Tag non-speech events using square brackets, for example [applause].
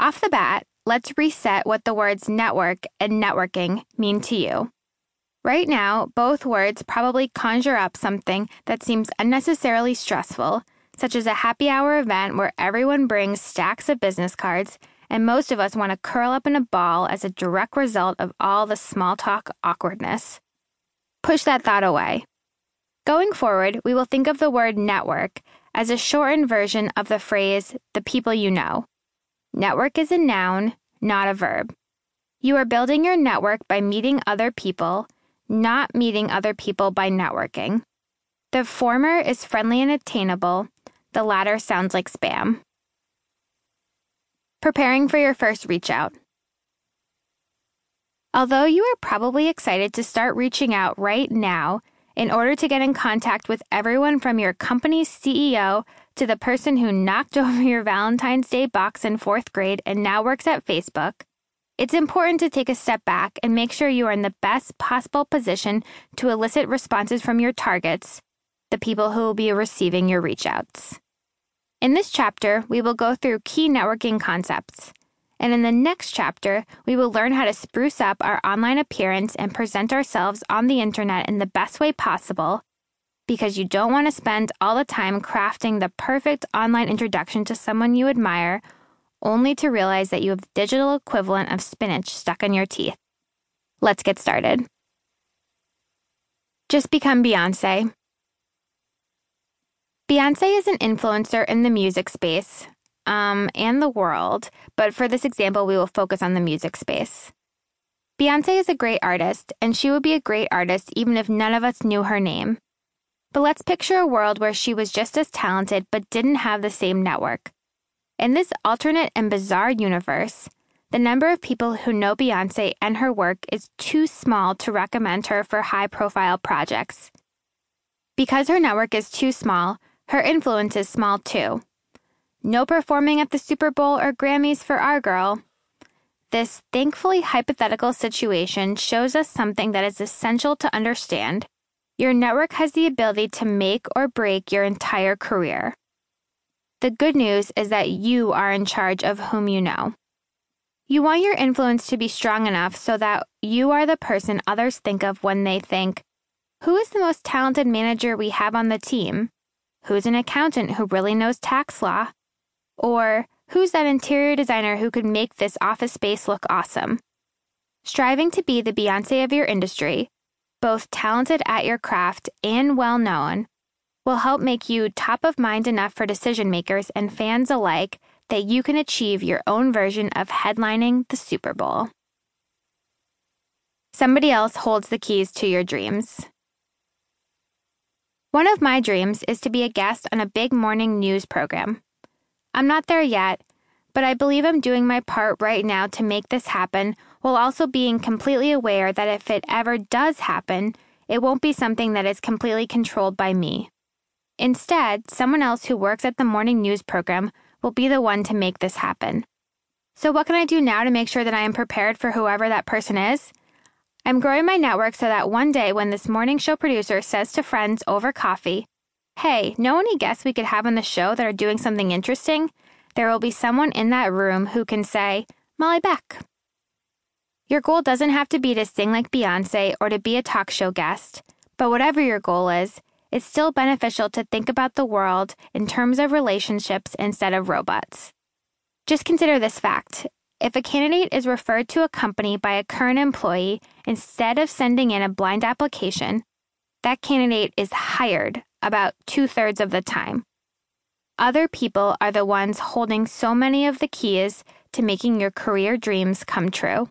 Off the bat, let's reset what the words network and networking mean to you. Right now, both words probably conjure up something that seems unnecessarily stressful, such as a happy hour event where everyone brings stacks of business cards and most of us want to curl up in a ball as a direct result of all the small talk awkwardness. Push that thought away. Going forward, we will think of the word network as a shortened version of the phrase the people you know. Network is a noun, not a verb. You are building your network by meeting other people, not meeting other people by networking. The former is friendly and attainable, the latter sounds like spam. Preparing for your first reach out. Although you are probably excited to start reaching out right now in order to get in contact with everyone from your company's CEO to the person who knocked [laughs] over your Valentine's Day box in fourth grade and now works at Facebook, it's important to take a step back and make sure you are in the best possible position to elicit responses from your targets, the people who will be receiving your reach outs. In this chapter, we will go through key networking concepts. And in the next chapter, we will learn how to spruce up our online appearance and present ourselves on the internet in the best way possible because you don't want to spend all the time crafting the perfect online introduction to someone you admire only to realize that you have the digital equivalent of spinach stuck in your teeth. Let's get started. Just become Beyonce. Beyonce is an influencer in the music space um, and the world, but for this example, we will focus on the music space. Beyonce is a great artist, and she would be a great artist even if none of us knew her name. But let's picture a world where she was just as talented but didn't have the same network. In this alternate and bizarre universe, the number of people who know Beyonce and her work is too small to recommend her for high profile projects. Because her network is too small, her influence is small too. No performing at the Super Bowl or Grammys for our girl. This thankfully hypothetical situation shows us something that is essential to understand. Your network has the ability to make or break your entire career. The good news is that you are in charge of whom you know. You want your influence to be strong enough so that you are the person others think of when they think, Who is the most talented manager we have on the team? Who's an accountant who really knows tax law? Or who's that interior designer who could make this office space look awesome? Striving to be the Beyonce of your industry, both talented at your craft and well known, will help make you top of mind enough for decision makers and fans alike that you can achieve your own version of headlining the Super Bowl. Somebody else holds the keys to your dreams. One of my dreams is to be a guest on a big morning news program. I'm not there yet, but I believe I'm doing my part right now to make this happen while also being completely aware that if it ever does happen, it won't be something that is completely controlled by me. Instead, someone else who works at the morning news program will be the one to make this happen. So, what can I do now to make sure that I am prepared for whoever that person is? I'm growing my network so that one day when this morning show producer says to friends over coffee, Hey, know any guests we could have on the show that are doing something interesting? There will be someone in that room who can say, Molly Beck. Your goal doesn't have to be to sing like Beyonce or to be a talk show guest, but whatever your goal is, it's still beneficial to think about the world in terms of relationships instead of robots. Just consider this fact if a candidate is referred to a company by a current employee instead of sending in a blind application, that candidate is hired about two thirds of the time. Other people are the ones holding so many of the keys to making your career dreams come true.